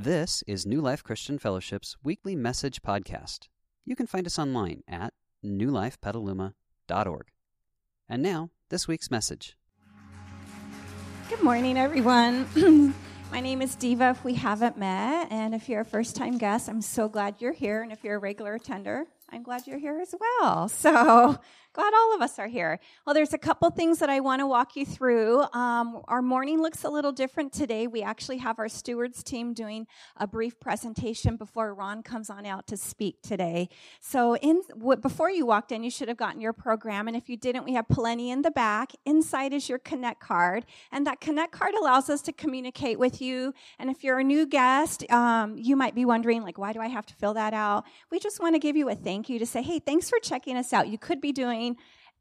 This is New Life Christian Fellowship's weekly message podcast. You can find us online at newlifepetaluma.org. And now, this week's message. Good morning, everyone. My name is Diva, if we haven't met. And if you're a first time guest, I'm so glad you're here. And if you're a regular attender, I'm glad you're here as well. So glad all of us are here. Well, there's a couple things that I want to walk you through. Um, our morning looks a little different today. We actually have our stewards team doing a brief presentation before Ron comes on out to speak today. So, in w- before you walked in, you should have gotten your program, and if you didn't, we have plenty in the back. Inside is your Connect card, and that Connect card allows us to communicate with you. And if you're a new guest, um, you might be wondering, like, why do I have to fill that out? We just want to give you a thank you to say, hey, thanks for checking us out. You could be doing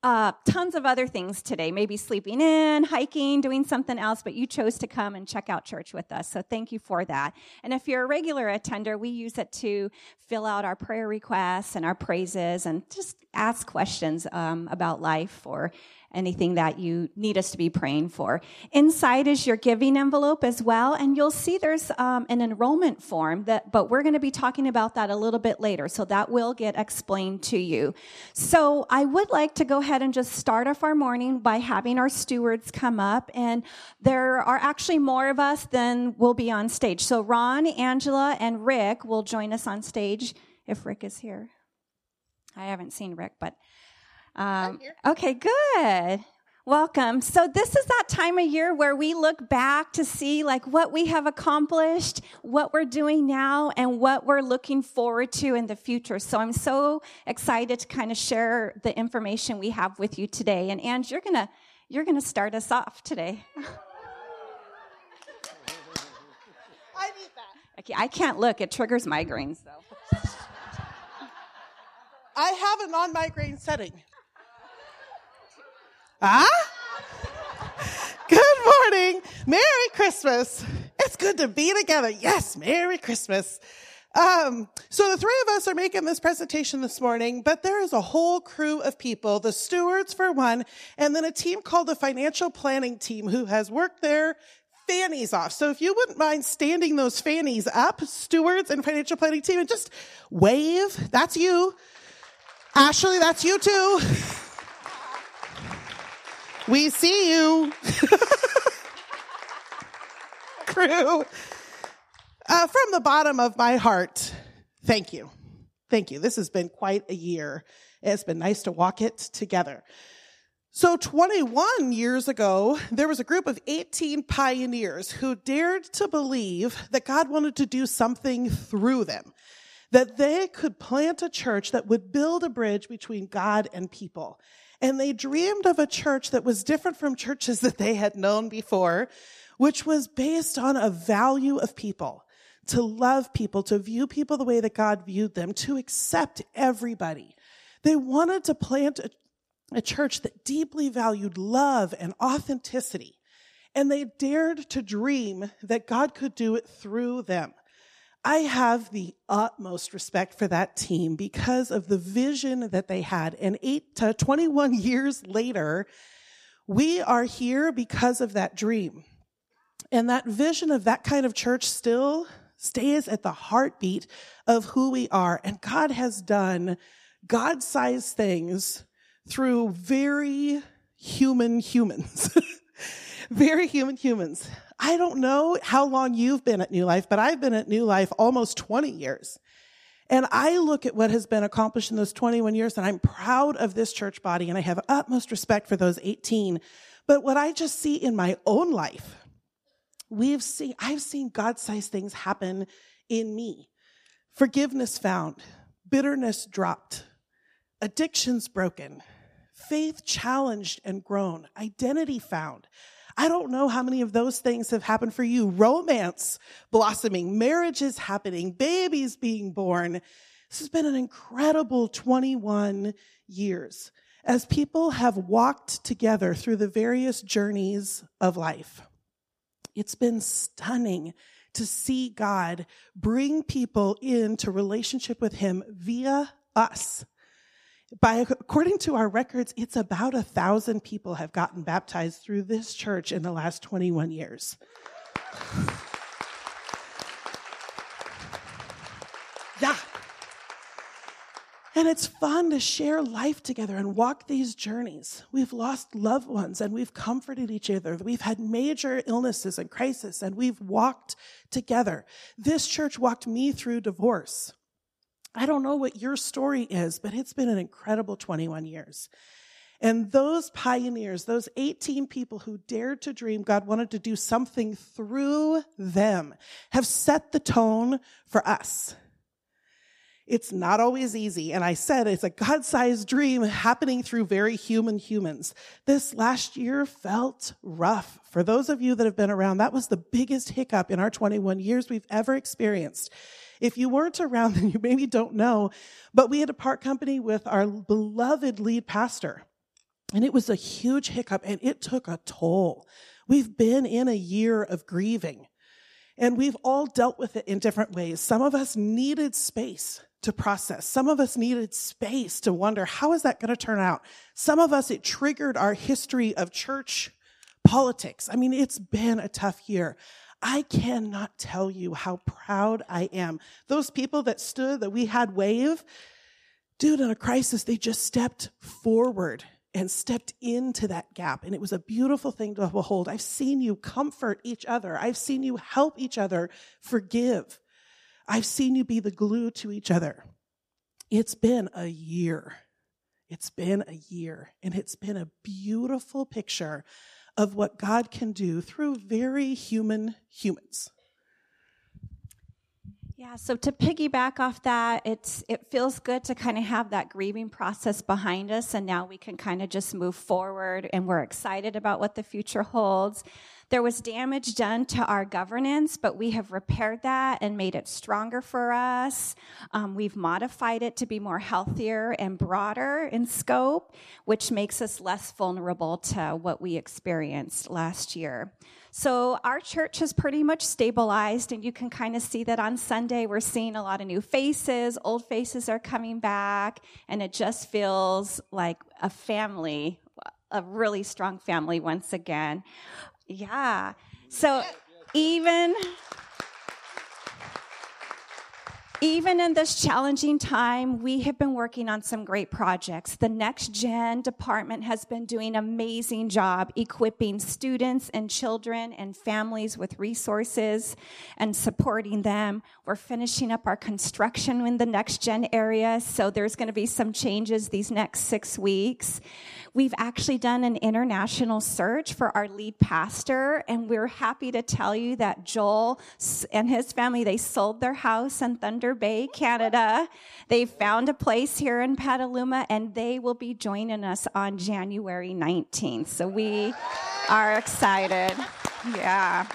uh, tons of other things today, maybe sleeping in, hiking, doing something else, but you chose to come and check out church with us. So thank you for that. And if you're a regular attender, we use it to fill out our prayer requests and our praises and just ask questions um, about life or anything that you need us to be praying for. Inside is your giving envelope as well, and you'll see there's um, an enrollment form that, but we're going to be talking about that a little bit later, so that will get explained to you. So I would like to go ahead and just start off our morning by having our stewards come up, and there are actually more of us than will be on stage. So Ron, Angela, and Rick will join us on stage if Rick is here. I haven't seen Rick, but um, okay, good. Welcome. So this is that time of year where we look back to see like what we have accomplished, what we're doing now, and what we're looking forward to in the future. So I'm so excited to kind of share the information we have with you today. And Ange, you're gonna you're gonna start us off today. I need that. Okay, I can't look; it triggers migraines. though. I have a non migraine setting. Ah? Good morning. Merry Christmas. It's good to be together. Yes, Merry Christmas. Um, so the three of us are making this presentation this morning, but there is a whole crew of people, the stewards for one, and then a team called the financial planning team who has worked their fannies off. So if you wouldn't mind standing those fannies up, stewards and financial planning team, and just wave, that's you. Ashley, that's you too. We see you. Crew. Uh, from the bottom of my heart, thank you. Thank you. This has been quite a year. It's been nice to walk it together. So 21 years ago, there was a group of 18 pioneers who dared to believe that God wanted to do something through them, that they could plant a church that would build a bridge between God and people. And they dreamed of a church that was different from churches that they had known before, which was based on a value of people, to love people, to view people the way that God viewed them, to accept everybody. They wanted to plant a, a church that deeply valued love and authenticity. And they dared to dream that God could do it through them. I have the utmost respect for that team because of the vision that they had. And eight to 21 years later, we are here because of that dream. And that vision of that kind of church still stays at the heartbeat of who we are. And God has done God sized things through very human humans. very human humans. I don't know how long you've been at New Life, but I've been at New Life almost 20 years. And I look at what has been accomplished in those 21 years and I'm proud of this church body and I have utmost respect for those 18. But what I just see in my own life, we've seen, I've seen God-sized things happen in me. Forgiveness found, bitterness dropped, addictions broken, faith challenged and grown, identity found. I don't know how many of those things have happened for you. Romance blossoming, marriages happening, babies being born. This has been an incredible 21 years as people have walked together through the various journeys of life. It's been stunning to see God bring people into relationship with Him via us by according to our records, it's about a thousand people have gotten baptized through this church in the last 21 years. Yeah. And it's fun to share life together and walk these journeys. We've lost loved ones and we've comforted each other. We've had major illnesses and crisis and we've walked together. This church walked me through divorce. I don't know what your story is, but it's been an incredible 21 years. And those pioneers, those 18 people who dared to dream God wanted to do something through them, have set the tone for us. It's not always easy. And I said it's a God sized dream happening through very human humans. This last year felt rough. For those of you that have been around, that was the biggest hiccup in our 21 years we've ever experienced. If you weren't around, then you maybe don't know, but we had a part company with our beloved lead pastor. And it was a huge hiccup and it took a toll. We've been in a year of grieving and we've all dealt with it in different ways. Some of us needed space to process. Some of us needed space to wonder, how is that going to turn out? Some of us, it triggered our history of church politics. I mean, it's been a tough year. I cannot tell you how proud I am. Those people that stood, that we had wave, dude, in a crisis, they just stepped forward and stepped into that gap. And it was a beautiful thing to behold. I've seen you comfort each other. I've seen you help each other forgive. I've seen you be the glue to each other. It's been a year. It's been a year, and it's been a beautiful picture of what God can do through very human humans. Yeah, so to piggyback off that, it's it feels good to kind of have that grieving process behind us and now we can kind of just move forward and we're excited about what the future holds. There was damage done to our governance, but we have repaired that and made it stronger for us. Um, we've modified it to be more healthier and broader in scope, which makes us less vulnerable to what we experienced last year. So our church has pretty much stabilized, and you can kind of see that on Sunday. We're seeing a lot of new faces, old faces are coming back, and it just feels like a family, a really strong family once again. Yeah. So even even in this challenging time, we have been working on some great projects. The Next Gen department has been doing an amazing job equipping students and children and families with resources and supporting them. We're finishing up our construction in the Next Gen area, so there's going to be some changes these next six weeks. We've actually done an international search for our lead pastor, and we're happy to tell you that Joel and his family, they sold their house in Thunder Bay, Canada. They found a place here in Petaluma, and they will be joining us on January 19th. So we are excited. Yeah.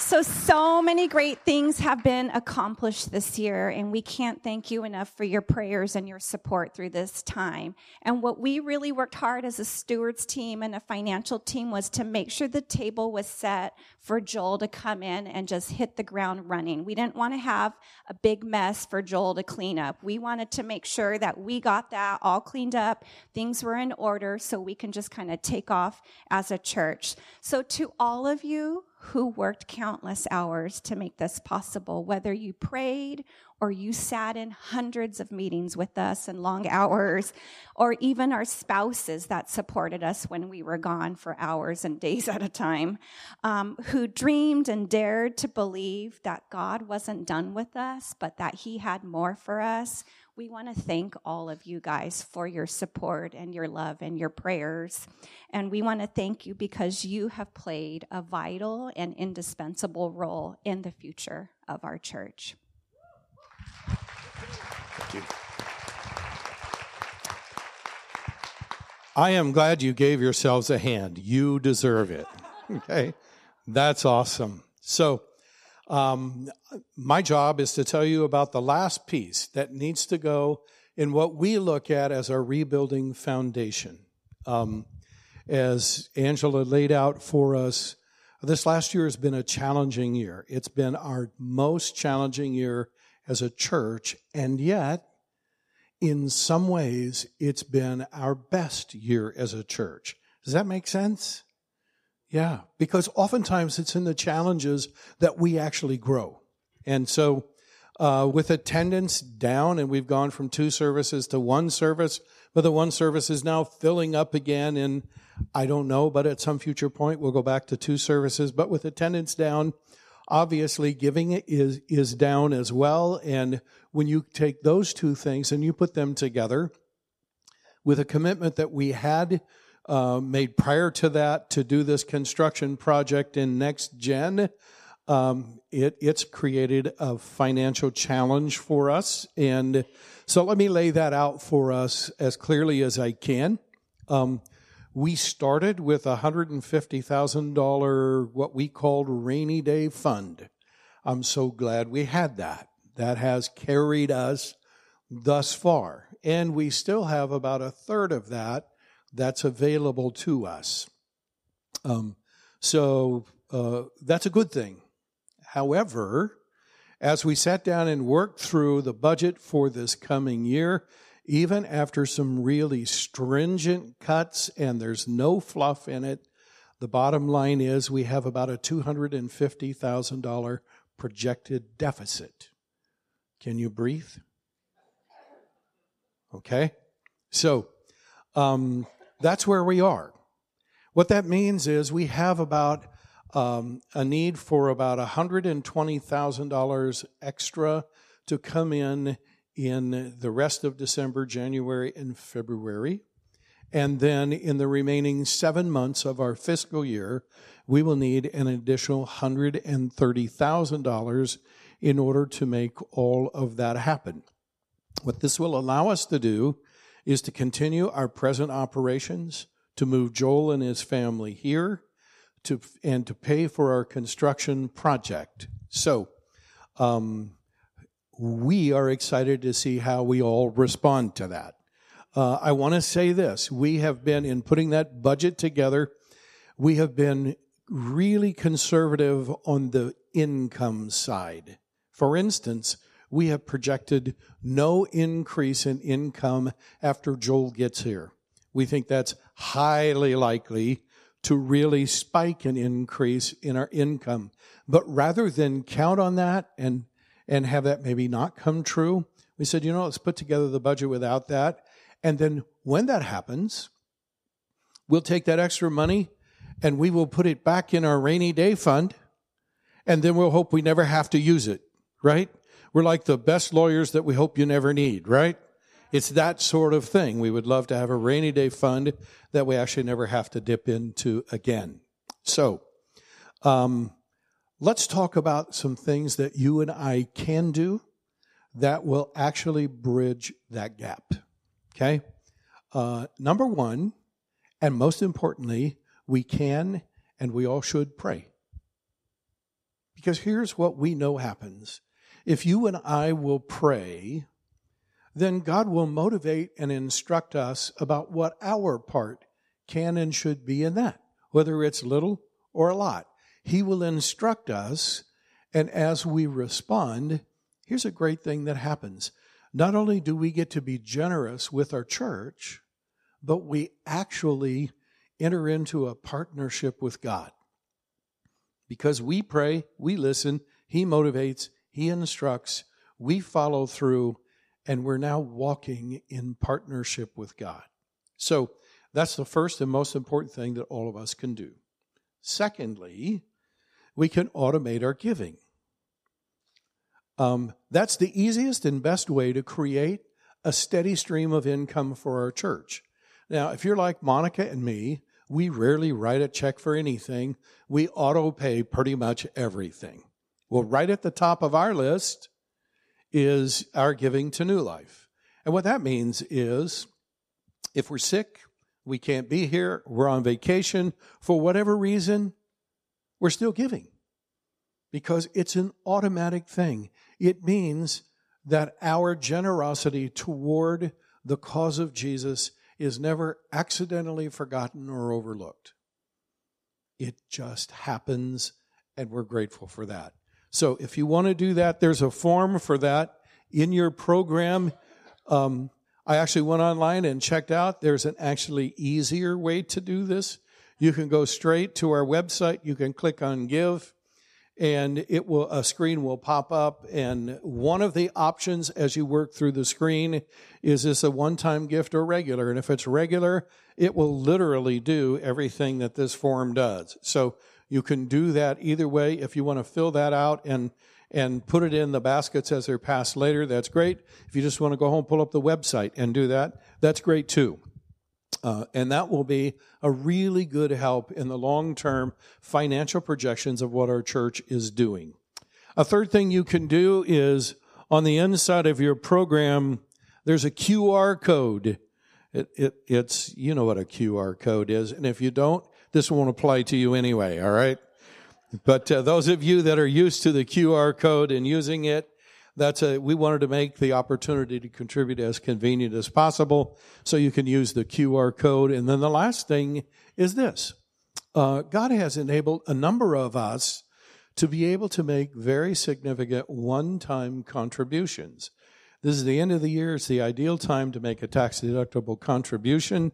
So, so many great things have been accomplished this year, and we can't thank you enough for your prayers and your support through this time. And what we really worked hard as a stewards team and a financial team was to make sure the table was set for Joel to come in and just hit the ground running. We didn't want to have a big mess for Joel to clean up. We wanted to make sure that we got that all cleaned up, things were in order, so we can just kind of take off as a church. So, to all of you who worked countless hours to make this possible, whether you prayed or you sat in hundreds of meetings with us and long hours, or even our spouses that supported us when we were gone for hours and days at a time, um, who dreamed and dared to believe that God wasn't done with us, but that He had more for us. We want to thank all of you guys for your support and your love and your prayers. And we want to thank you because you have played a vital and indispensable role in the future of our church. Thank you. I am glad you gave yourselves a hand. You deserve it. Okay. That's awesome. So, um, my job is to tell you about the last piece that needs to go in what we look at as our rebuilding foundation. Um, as Angela laid out for us, this last year has been a challenging year. It's been our most challenging year as a church, and yet, in some ways, it's been our best year as a church. Does that make sense? Yeah, because oftentimes it's in the challenges that we actually grow. And so uh, with attendance down, and we've gone from two services to one service, but the one service is now filling up again. And I don't know, but at some future point, we'll go back to two services. But with attendance down, obviously giving is is down as well. And when you take those two things and you put them together with a commitment that we had uh, made prior to that to do this construction project in next gen. Um, it, it's created a financial challenge for us. And so let me lay that out for us as clearly as I can. Um, we started with a $150,000, what we called rainy day fund. I'm so glad we had that. That has carried us thus far. And we still have about a third of that that's available to us. Um, so uh, that's a good thing. However, as we sat down and worked through the budget for this coming year, even after some really stringent cuts and there's no fluff in it, the bottom line is we have about a $250,000 projected deficit. Can you breathe? Okay. So, um, that's where we are. What that means is we have about um, a need for about $120,000 extra to come in in the rest of December, January, and February. And then in the remaining seven months of our fiscal year, we will need an additional $130,000 in order to make all of that happen. What this will allow us to do is to continue our present operations, to move Joel and his family here, to and to pay for our construction project. So, um, we are excited to see how we all respond to that. Uh, I want to say this: we have been in putting that budget together. We have been really conservative on the income side. For instance, we have projected no increase in income after Joel gets here. We think that's highly likely to really spike an increase in our income. But rather than count on that and, and have that maybe not come true, we said, you know, let's put together the budget without that. And then when that happens, we'll take that extra money and we will put it back in our rainy day fund. And then we'll hope we never have to use it, right? We're like the best lawyers that we hope you never need, right? It's that sort of thing. We would love to have a rainy day fund that we actually never have to dip into again. So, um, let's talk about some things that you and I can do that will actually bridge that gap. Okay? Uh, number one, and most importantly, we can and we all should pray. Because here's what we know happens if you and I will pray, then God will motivate and instruct us about what our part can and should be in that, whether it's little or a lot. He will instruct us, and as we respond, here's a great thing that happens. Not only do we get to be generous with our church, but we actually enter into a partnership with God. Because we pray, we listen, He motivates, he instructs, we follow through, and we're now walking in partnership with God. So that's the first and most important thing that all of us can do. Secondly, we can automate our giving. Um, that's the easiest and best way to create a steady stream of income for our church. Now, if you're like Monica and me, we rarely write a check for anything. We auto pay pretty much everything. Well, right at the top of our list is our giving to New Life. And what that means is if we're sick, we can't be here, we're on vacation, for whatever reason, we're still giving because it's an automatic thing. It means that our generosity toward the cause of Jesus is never accidentally forgotten or overlooked. It just happens, and we're grateful for that. So if you want to do that, there's a form for that in your program. Um, I actually went online and checked out. There's an actually easier way to do this. You can go straight to our website. You can click on give and it will a screen will pop up and one of the options as you work through the screen is this a one-time gift or regular and if it's regular it will literally do everything that this form does so you can do that either way if you want to fill that out and and put it in the baskets as they're passed later that's great if you just want to go home pull up the website and do that that's great too uh, and that will be a really good help in the long term financial projections of what our church is doing. A third thing you can do is on the inside of your program, there's a QR code. It, it, it's, you know what a QR code is. And if you don't, this won't apply to you anyway, all right? But uh, those of you that are used to the QR code and using it, that's a, we wanted to make the opportunity to contribute as convenient as possible so you can use the QR code. And then the last thing is this. Uh, God has enabled a number of us to be able to make very significant one-time contributions. This is the end of the year. It's the ideal time to make a tax deductible contribution.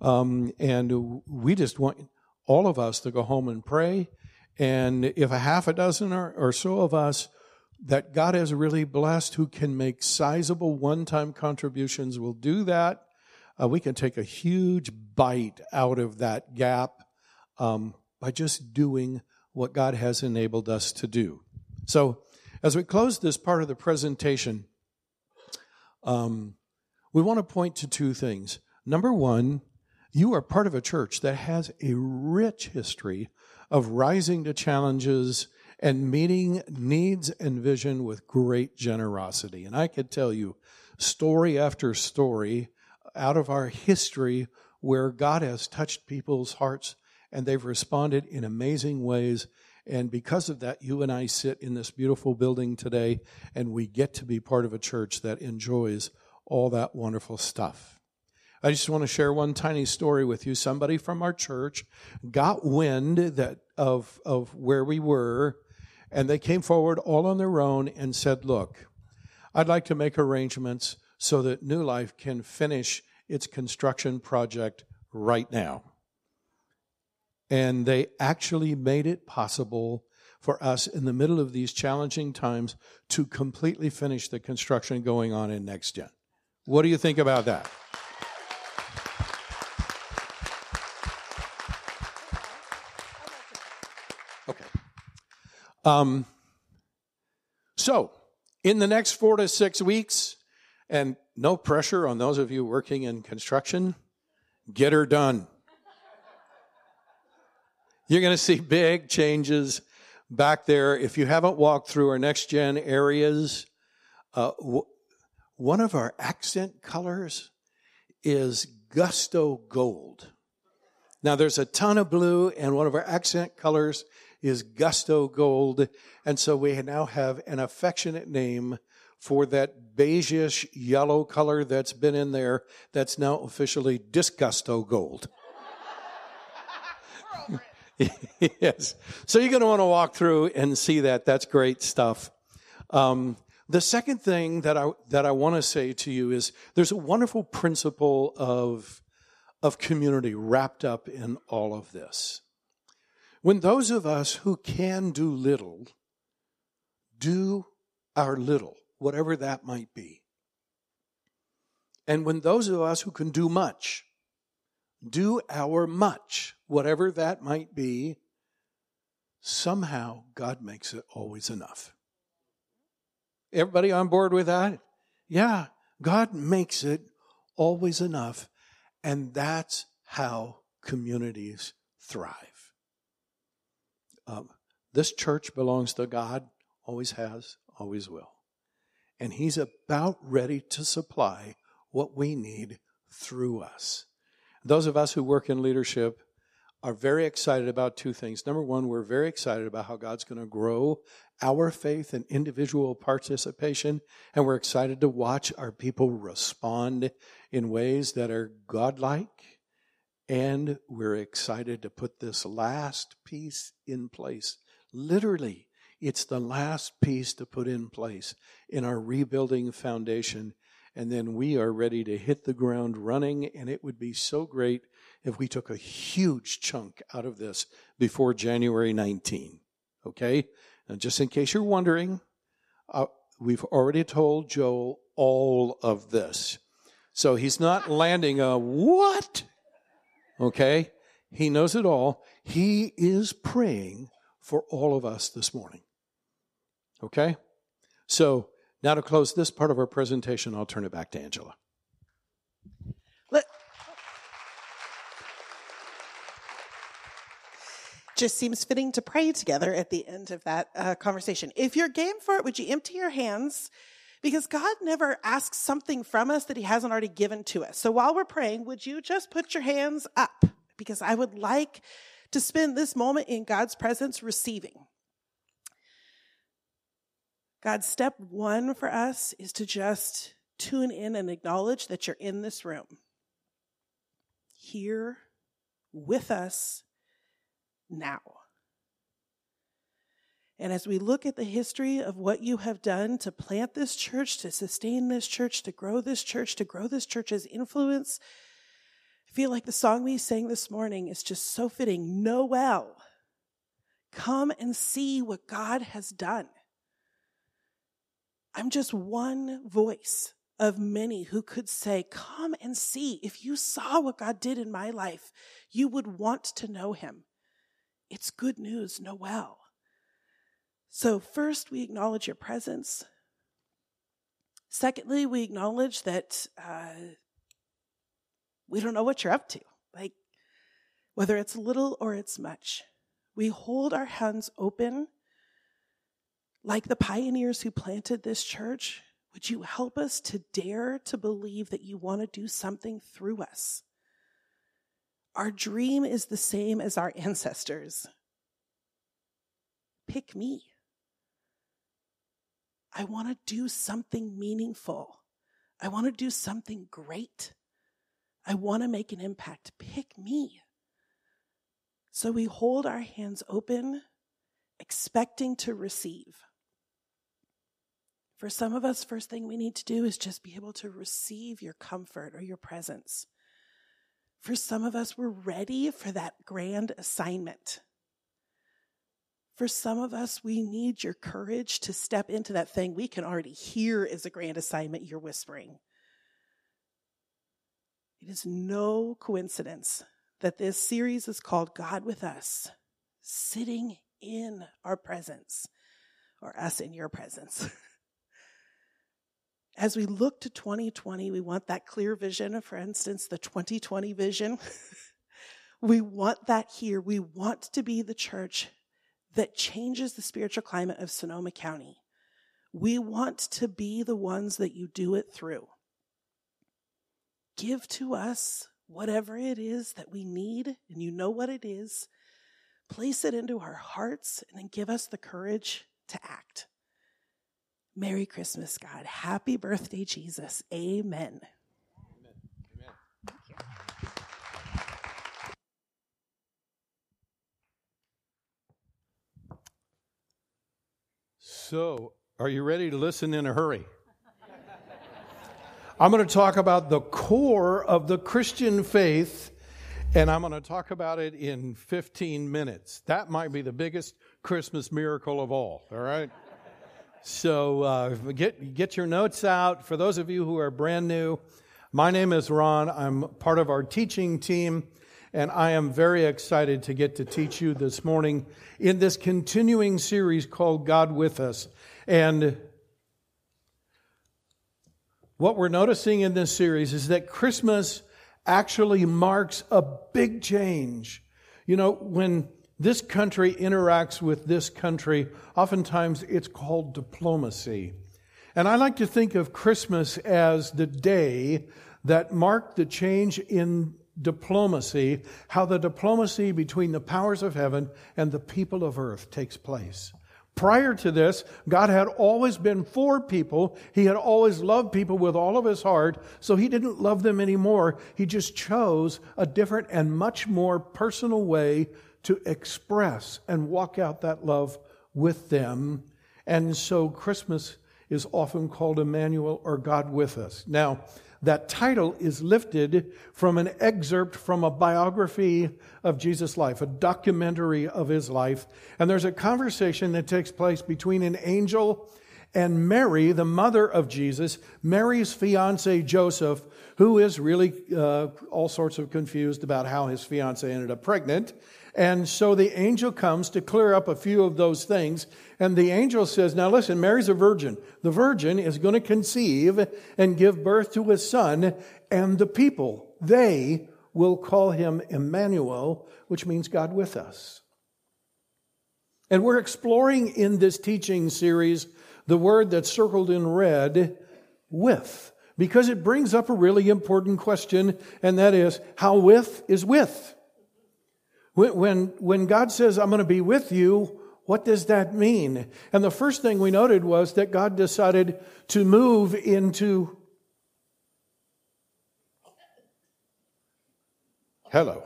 Um, and we just want all of us to go home and pray. And if a half a dozen or, or so of us that God has really blessed who can make sizable one time contributions will do that. Uh, we can take a huge bite out of that gap um, by just doing what God has enabled us to do. So, as we close this part of the presentation, um, we want to point to two things. Number one, you are part of a church that has a rich history of rising to challenges and meeting needs and vision with great generosity. And I could tell you story after story out of our history where God has touched people's hearts and they've responded in amazing ways. And because of that, you and I sit in this beautiful building today and we get to be part of a church that enjoys all that wonderful stuff. I just want to share one tiny story with you. Somebody from our church got wind that of, of where we were and they came forward all on their own and said, Look, I'd like to make arrangements so that New Life can finish its construction project right now. And they actually made it possible for us in the middle of these challenging times to completely finish the construction going on in Next Gen. What do you think about that? Um, so, in the next four to six weeks, and no pressure on those of you working in construction, get her done. You're going to see big changes back there. If you haven't walked through our next gen areas, uh, w- one of our accent colors is gusto gold. Now, there's a ton of blue, and one of our accent colors is Gusto Gold. And so we now have an affectionate name for that beigeish yellow color that's been in there that's now officially Disgusto Gold. yes. So you're going to want to walk through and see that. That's great stuff. Um, the second thing that I that I want to say to you is there's a wonderful principle of of community wrapped up in all of this. When those of us who can do little do our little, whatever that might be, and when those of us who can do much do our much, whatever that might be, somehow God makes it always enough. Everybody on board with that? Yeah, God makes it always enough, and that's how communities thrive. Um, this church belongs to God, always has, always will. And He's about ready to supply what we need through us. Those of us who work in leadership are very excited about two things. Number one, we're very excited about how God's going to grow our faith and individual participation. And we're excited to watch our people respond in ways that are godlike and we're excited to put this last piece in place. Literally, it's the last piece to put in place in our rebuilding foundation. And then we are ready to hit the ground running. And it would be so great if we took a huge chunk out of this before January 19. Okay? Now, just in case you're wondering, uh, we've already told Joel all of this. So he's not landing a what? Okay? He knows it all. He is praying for all of us this morning. Okay? So now to close this part of our presentation, I'll turn it back to Angela. Let, just seems fitting to pray together at the end of that uh, conversation. If you're game for it, would you empty your hands? Because God never asks something from us that He hasn't already given to us. So while we're praying, would you just put your hands up? Because I would like to spend this moment in God's presence receiving. God, step one for us is to just tune in and acknowledge that you're in this room, here with us now. And as we look at the history of what you have done to plant this church, to sustain this church, to grow this church, to grow this church's influence, I feel like the song we sang this morning is just so fitting. Noel, come and see what God has done. I'm just one voice of many who could say, Come and see. If you saw what God did in my life, you would want to know him. It's good news, Noel. So, first, we acknowledge your presence. Secondly, we acknowledge that uh, we don't know what you're up to, like whether it's little or it's much. We hold our hands open like the pioneers who planted this church. Would you help us to dare to believe that you want to do something through us? Our dream is the same as our ancestors. Pick me. I want to do something meaningful. I want to do something great. I want to make an impact. Pick me. So we hold our hands open, expecting to receive. For some of us, first thing we need to do is just be able to receive your comfort or your presence. For some of us, we're ready for that grand assignment. For some of us, we need your courage to step into that thing we can already hear is a grand assignment you're whispering. It is no coincidence that this series is called God with Us, sitting in our presence, or us in your presence. As we look to 2020, we want that clear vision, for instance, the 2020 vision. we want that here. We want to be the church that changes the spiritual climate of Sonoma County. We want to be the ones that you do it through. Give to us whatever it is that we need, and you know what it is. Place it into our hearts, and then give us the courage to act. Merry Christmas, God. Happy birthday, Jesus. Amen. So, are you ready to listen in a hurry? I'm going to talk about the core of the Christian faith, and I'm going to talk about it in 15 minutes. That might be the biggest Christmas miracle of all, all right? So, uh, get, get your notes out. For those of you who are brand new, my name is Ron. I'm part of our teaching team, and I am very excited to get to teach you this morning in this continuing series called God with Us. And what we're noticing in this series is that Christmas actually marks a big change. You know, when this country interacts with this country, oftentimes it's called diplomacy. And I like to think of Christmas as the day that marked the change in diplomacy, how the diplomacy between the powers of heaven and the people of earth takes place. Prior to this, God had always been for people. He had always loved people with all of his heart, so he didn't love them anymore. He just chose a different and much more personal way to express and walk out that love with them. And so Christmas is often called Emmanuel or God with us. Now, that title is lifted from an excerpt from a biography of Jesus' life, a documentary of his life. And there's a conversation that takes place between an angel and Mary, the mother of Jesus, Mary's fiance Joseph, who is really uh, all sorts of confused about how his fiance ended up pregnant. And so the angel comes to clear up a few of those things. And the angel says, Now listen, Mary's a virgin. The virgin is going to conceive and give birth to a son, and the people, they will call him Emmanuel, which means God with us. And we're exploring in this teaching series the word that's circled in red, with, because it brings up a really important question, and that is how with is with. When, when God says, I'm going to be with you, what does that mean? And the first thing we noted was that God decided to move into. Hello.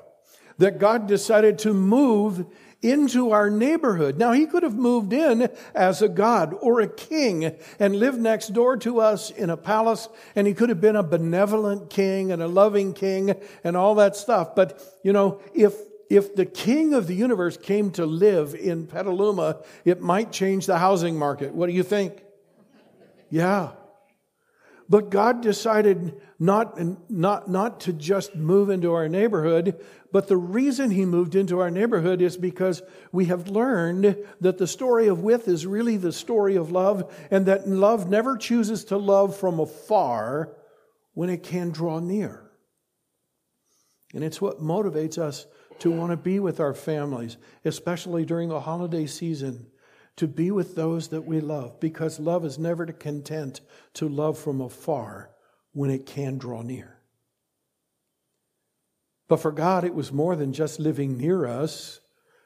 That God decided to move into our neighborhood. Now, he could have moved in as a God or a king and lived next door to us in a palace, and he could have been a benevolent king and a loving king and all that stuff. But, you know, if if the king of the universe came to live in Petaluma, it might change the housing market. What do you think? Yeah. But God decided not, not, not to just move into our neighborhood, but the reason He moved into our neighborhood is because we have learned that the story of with is really the story of love, and that love never chooses to love from afar when it can draw near. And it's what motivates us to want to be with our families, especially during the holiday season, to be with those that we love, because love is never content to love from afar when it can draw near. But for God, it was more than just living near us.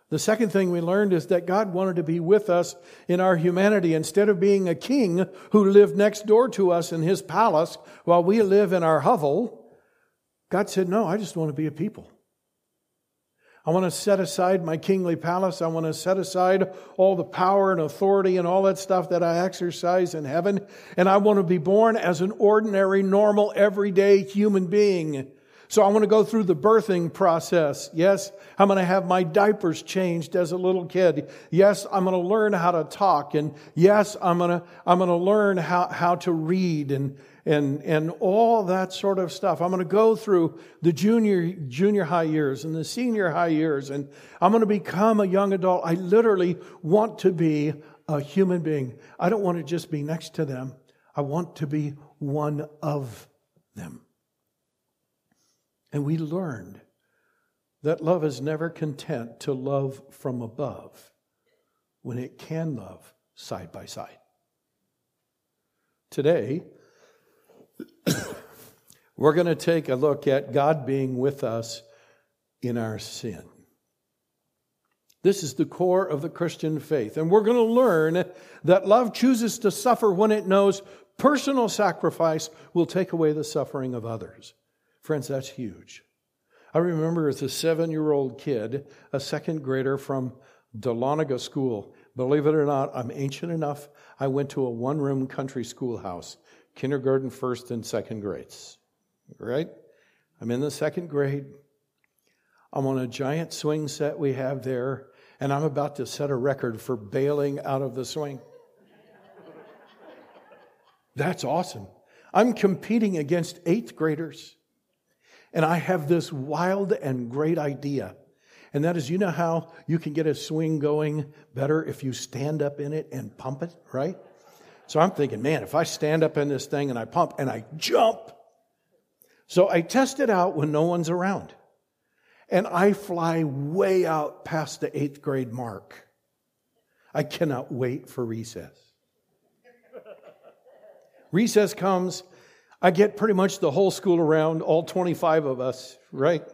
The second thing we learned is that God wanted to be with us in our humanity. Instead of being a king who lived next door to us in his palace while we live in our hovel, God said, No, I just want to be a people. I want to set aside my kingly palace. I want to set aside all the power and authority and all that stuff that I exercise in heaven. And I want to be born as an ordinary, normal, everyday human being. So I want to go through the birthing process. Yes, I'm going to have my diapers changed as a little kid. Yes, I'm going to learn how to talk. And yes, I'm going to, I'm going to learn how, how to read and, and, and all that sort of stuff. I'm going to go through the junior, junior high years and the senior high years, and I'm going to become a young adult. I literally want to be a human being. I don't want to just be next to them, I want to be one of them. And we learned that love is never content to love from above when it can love side by side. Today, we're going to take a look at God being with us in our sin. This is the core of the Christian faith. And we're going to learn that love chooses to suffer when it knows personal sacrifice will take away the suffering of others. Friends, that's huge. I remember as a seven year old kid, a second grader from Dahlonega School. Believe it or not, I'm ancient enough. I went to a one room country schoolhouse kindergarten, first, and second grades. Right? I'm in the second grade. I'm on a giant swing set we have there, and I'm about to set a record for bailing out of the swing. That's awesome. I'm competing against eighth graders, and I have this wild and great idea. And that is, you know how you can get a swing going better if you stand up in it and pump it, right? So I'm thinking, man, if I stand up in this thing and I pump and I jump. So I test it out when no one's around. And I fly way out past the eighth grade mark. I cannot wait for recess. recess comes. I get pretty much the whole school around, all 25 of us, right?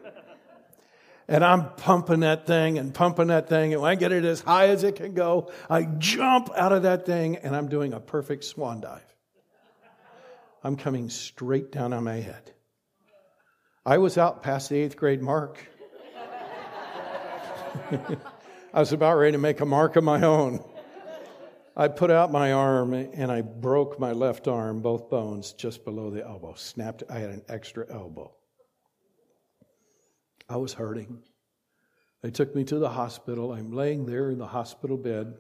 And I'm pumping that thing and pumping that thing. And when I get it as high as it can go, I jump out of that thing and I'm doing a perfect swan dive. I'm coming straight down on my head. I was out past the eighth grade mark. I was about ready to make a mark of my own. I put out my arm and I broke my left arm, both bones, just below the elbow. Snapped. I had an extra elbow. I was hurting. They took me to the hospital. I'm laying there in the hospital bed,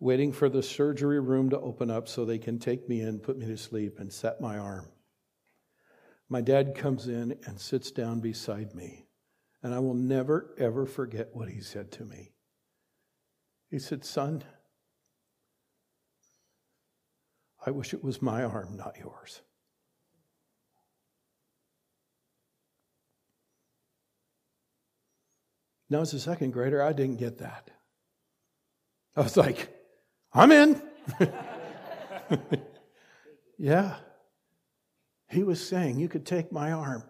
waiting for the surgery room to open up so they can take me in, put me to sleep, and set my arm. My dad comes in and sits down beside me. And I will never, ever forget what he said to me. He said, Son, I wish it was my arm, not yours. Now, as a second grader, I didn't get that. I was like, I'm in. yeah. He was saying, You could take my arm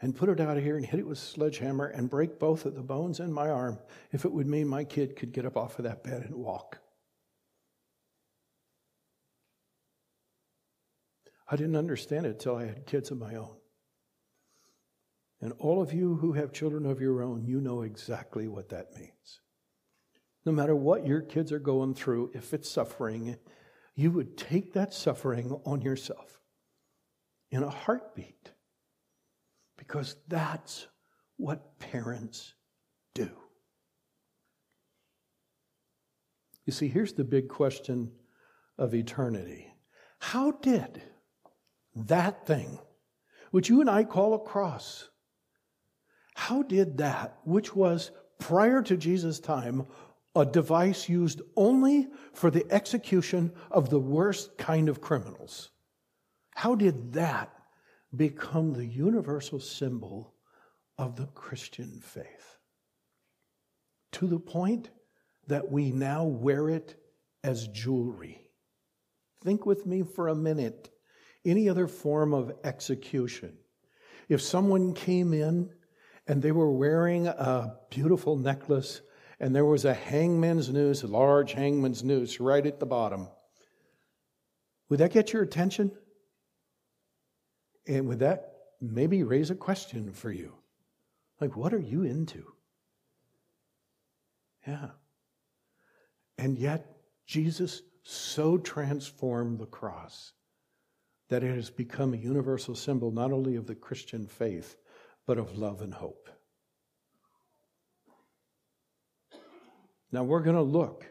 and put it out of here and hit it with a sledgehammer and break both of the bones in my arm if it would mean my kid could get up off of that bed and walk. I didn't understand it until I had kids of my own. And all of you who have children of your own, you know exactly what that means. No matter what your kids are going through, if it's suffering, you would take that suffering on yourself in a heartbeat because that's what parents do. You see, here's the big question of eternity How did that thing, which you and I call a cross, how did that, which was prior to Jesus' time, a device used only for the execution of the worst kind of criminals, how did that become the universal symbol of the Christian faith. To the point that we now wear it as jewelry. Think with me for a minute. Any other form of execution. If someone came in and they were wearing a beautiful necklace and there was a hangman's noose, a large hangman's noose right at the bottom, would that get your attention? And would that, maybe raise a question for you. Like, what are you into? Yeah. And yet, Jesus so transformed the cross that it has become a universal symbol not only of the Christian faith, but of love and hope. Now, we're going to look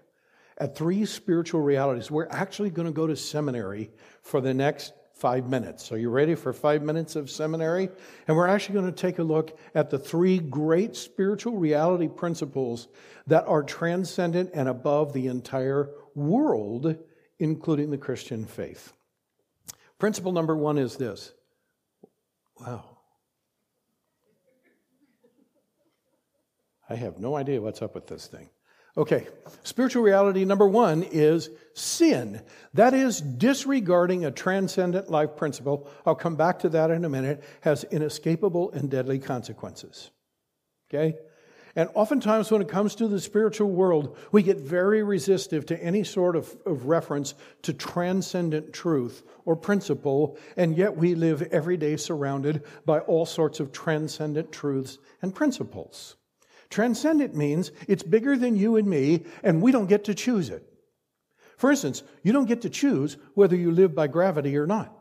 at three spiritual realities. We're actually going to go to seminary for the next five minutes. Are you ready for five minutes of seminary? And we're actually going to take a look at the three great spiritual reality principles that are transcendent and above the entire world, including the Christian faith. Principle number one is this. Wow. I have no idea what's up with this thing. Okay, spiritual reality number one is sin. That is disregarding a transcendent life principle. I'll come back to that in a minute, has inescapable and deadly consequences. Okay? And oftentimes, when it comes to the spiritual world, we get very resistive to any sort of, of reference to transcendent truth or principle, and yet we live every day surrounded by all sorts of transcendent truths and principles. Transcendent means it's bigger than you and me, and we don't get to choose it. For instance, you don't get to choose whether you live by gravity or not.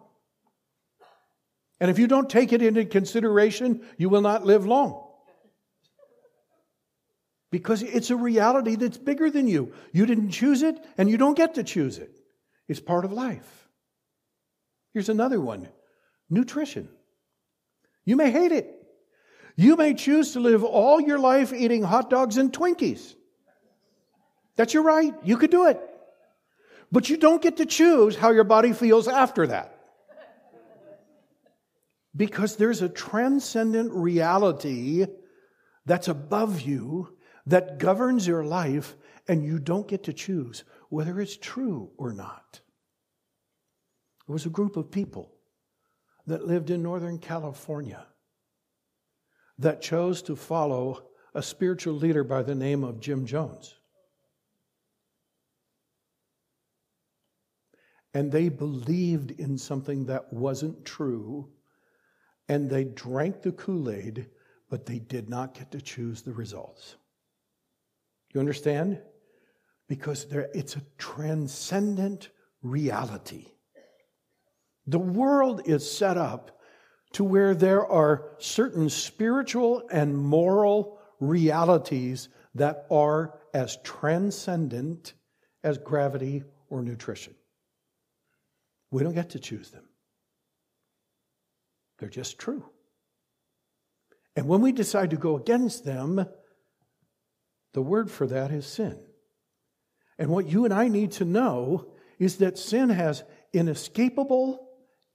And if you don't take it into consideration, you will not live long. Because it's a reality that's bigger than you. You didn't choose it, and you don't get to choose it. It's part of life. Here's another one nutrition. You may hate it. You may choose to live all your life eating hot dogs and Twinkies. That's your right. You could do it. But you don't get to choose how your body feels after that. Because there's a transcendent reality that's above you that governs your life, and you don't get to choose whether it's true or not. There was a group of people that lived in Northern California that chose to follow a spiritual leader by the name of Jim Jones. And they believed in something that wasn't true, and they drank the Kool Aid, but they did not get to choose the results. You understand? because there, it's a transcendent reality. The world is set up to where there are certain spiritual and moral realities that are as transcendent as gravity or nutrition. We don't get to choose them, they're just true. And when we decide to go against them, the word for that is sin. And what you and I need to know is that sin has inescapable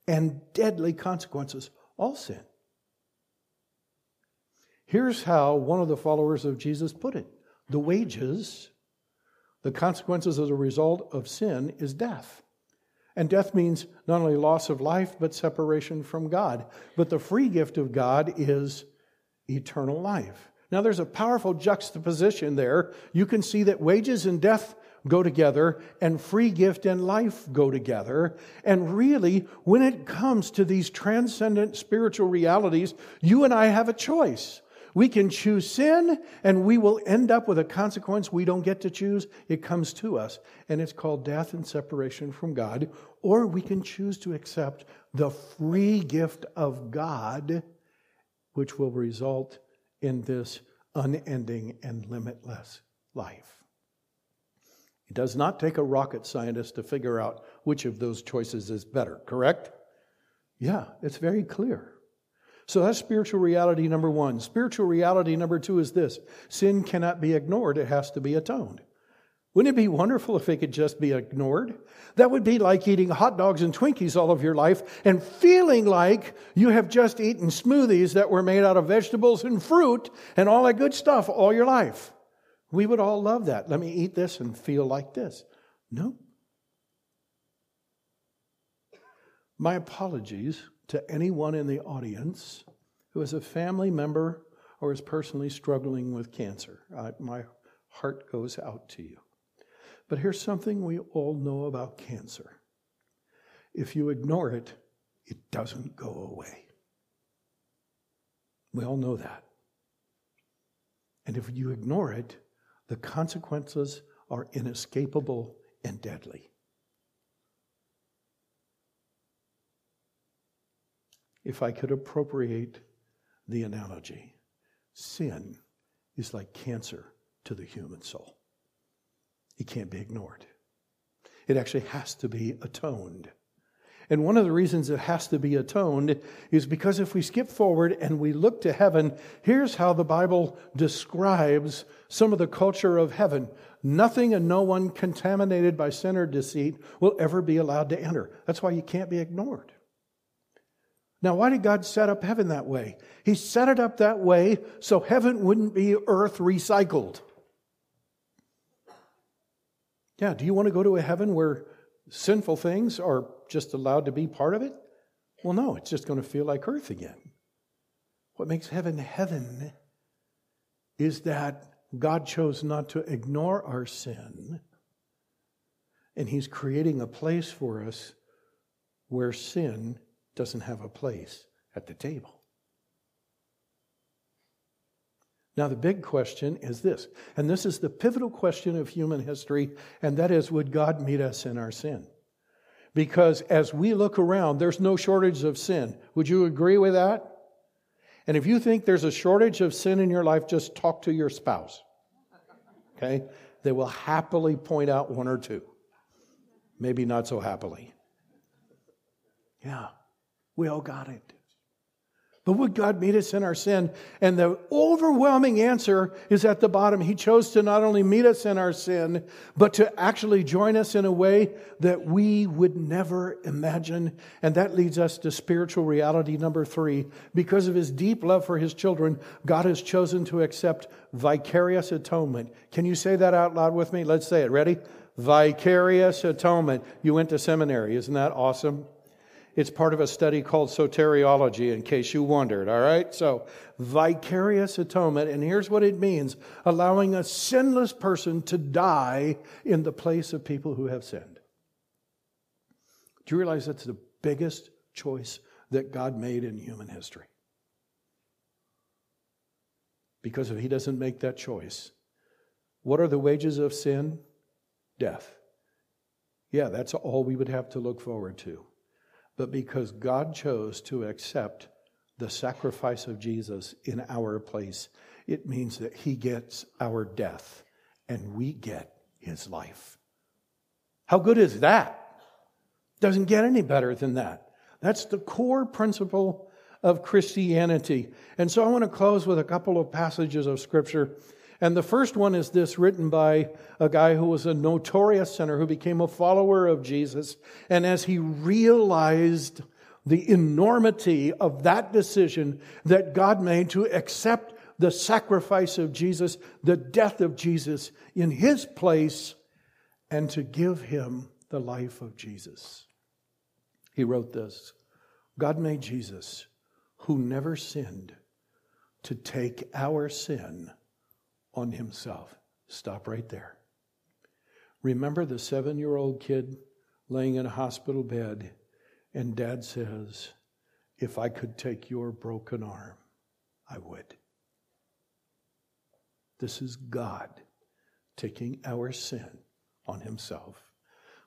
and deadly consequences. All sin. Here's how one of the followers of Jesus put it the wages, the consequences as a result of sin, is death. And death means not only loss of life, but separation from God. But the free gift of God is eternal life. Now, there's a powerful juxtaposition there. You can see that wages and death go together, and free gift and life go together. And really, when it comes to these transcendent spiritual realities, you and I have a choice. We can choose sin, and we will end up with a consequence we don't get to choose. It comes to us, and it's called death and separation from God. Or we can choose to accept the free gift of God which will result in this unending and limitless life. It does not take a rocket scientist to figure out which of those choices is better, correct? Yeah, it's very clear. So that's spiritual reality number one. Spiritual reality number two is this sin cannot be ignored, it has to be atoned. Wouldn't it be wonderful if it could just be ignored? That would be like eating hot dogs and Twinkies all of your life and feeling like you have just eaten smoothies that were made out of vegetables and fruit and all that good stuff all your life. We would all love that. Let me eat this and feel like this. No. My apologies to anyone in the audience who is a family member or is personally struggling with cancer. I, my heart goes out to you. But here's something we all know about cancer if you ignore it, it doesn't go away. We all know that. And if you ignore it, the consequences are inescapable and deadly. If I could appropriate the analogy, sin is like cancer to the human soul. It can't be ignored. It actually has to be atoned. And one of the reasons it has to be atoned is because if we skip forward and we look to heaven, here's how the Bible describes some of the culture of heaven. Nothing and no one contaminated by sin or deceit will ever be allowed to enter. That's why you can't be ignored. Now, why did God set up heaven that way? He set it up that way so heaven wouldn't be earth recycled. Yeah, do you want to go to a heaven where sinful things are just allowed to be part of it? Well, no, it's just going to feel like earth again. What makes heaven heaven is that God chose not to ignore our sin, and He's creating a place for us where sin doesn't have a place at the table. Now, the big question is this, and this is the pivotal question of human history, and that is would God meet us in our sin? Because as we look around, there's no shortage of sin. Would you agree with that? And if you think there's a shortage of sin in your life, just talk to your spouse. Okay? They will happily point out one or two. Maybe not so happily. Yeah, we all got it. But would God meet us in our sin? And the overwhelming answer is at the bottom. He chose to not only meet us in our sin, but to actually join us in a way that we would never imagine. And that leads us to spiritual reality number three. Because of his deep love for his children, God has chosen to accept vicarious atonement. Can you say that out loud with me? Let's say it. Ready? Vicarious atonement. You went to seminary. Isn't that awesome? It's part of a study called soteriology, in case you wondered, all right? So, vicarious atonement, and here's what it means allowing a sinless person to die in the place of people who have sinned. Do you realize that's the biggest choice that God made in human history? Because if He doesn't make that choice, what are the wages of sin? death. Yeah, that's all we would have to look forward to. But because God chose to accept the sacrifice of Jesus in our place, it means that He gets our death and we get His life. How good is that? Doesn't get any better than that. That's the core principle of Christianity. And so I want to close with a couple of passages of Scripture and the first one is this, written by a guy who was a notorious sinner who became a follower of Jesus. And as he realized the enormity of that decision that God made to accept the sacrifice of Jesus, the death of Jesus in his place, and to give him the life of Jesus. He wrote this God made Jesus, who never sinned, to take our sin on himself. Stop right there. Remember the seven year old kid laying in a hospital bed, and dad says, If I could take your broken arm, I would. This is God taking our sin on himself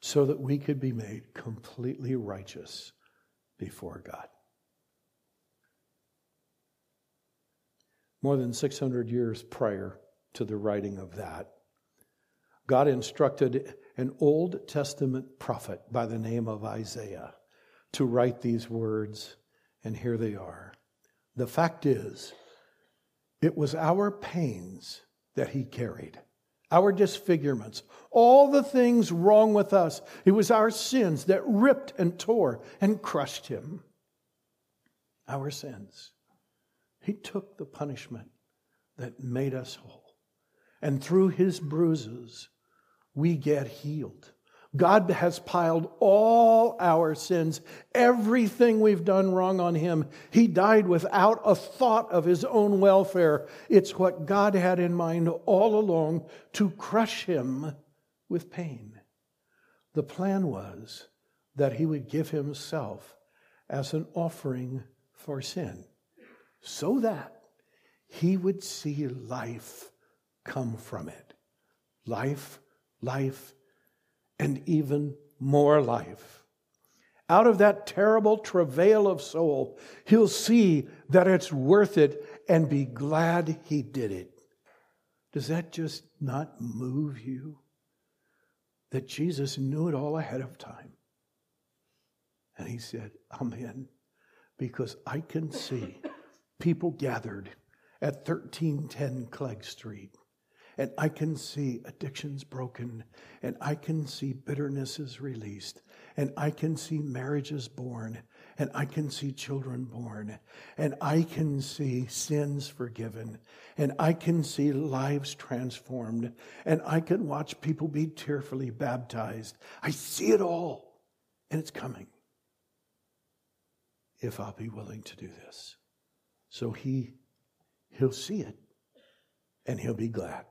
so that we could be made completely righteous before God. More than 600 years prior, to the writing of that. God instructed an Old Testament prophet by the name of Isaiah to write these words, and here they are. The fact is, it was our pains that he carried, our disfigurements, all the things wrong with us. It was our sins that ripped and tore and crushed him. Our sins. He took the punishment that made us whole and through his bruises, we get healed. God has piled all our sins, everything we've done wrong on him. He died without a thought of his own welfare. It's what God had in mind all along to crush him with pain. The plan was that he would give himself as an offering for sin so that he would see life come from it life, life, and even more life. Out of that terrible travail of soul, he'll see that it's worth it and be glad he did it. Does that just not move you? That Jesus knew it all ahead of time. And he said, I'm because I can see people gathered at 1310 Clegg Street and I can see addictions broken, and I can see bitternesses released, and I can see marriages born, and I can see children born, and I can see sins forgiven, and I can see lives transformed, and I can watch people be tearfully baptized. I see it all, and it's coming. If I'll be willing to do this. So he he'll see it and he'll be glad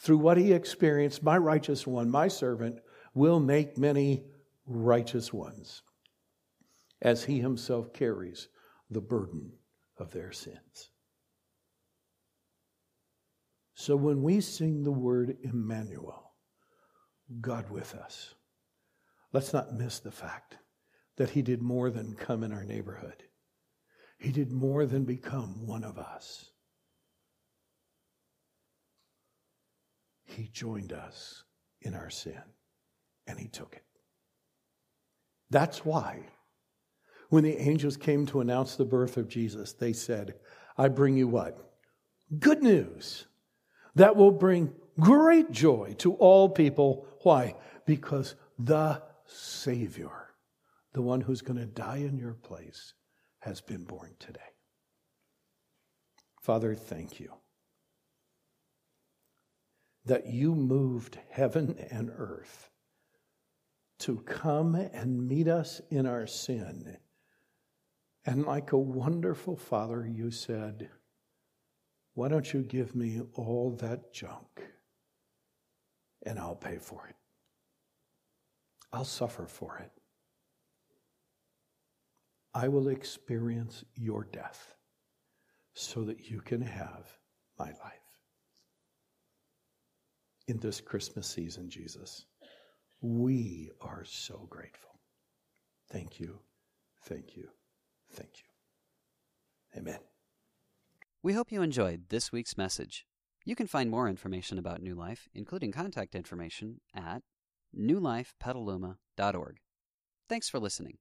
through what he experienced, my righteous one, my servant, will make many righteous ones as he himself carries the burden of their sins. So when we sing the word Emmanuel, God with us, let's not miss the fact that he did more than come in our neighborhood. He did more than become one of us. He joined us in our sin and He took it. That's why when the angels came to announce the birth of Jesus, they said, I bring you what? Good news that will bring great joy to all people. Why? Because the Savior, the one who's going to die in your place, has been born today. Father, thank you that you moved heaven and earth to come and meet us in our sin. And like a wonderful father, you said, Why don't you give me all that junk and I'll pay for it? I'll suffer for it. I will experience your death so that you can have my life in this Christmas season, Jesus. We are so grateful. Thank you, thank you, thank you. Amen. We hope you enjoyed this week's message. You can find more information about New Life, including contact information, at newlifepetaluma.org. Thanks for listening.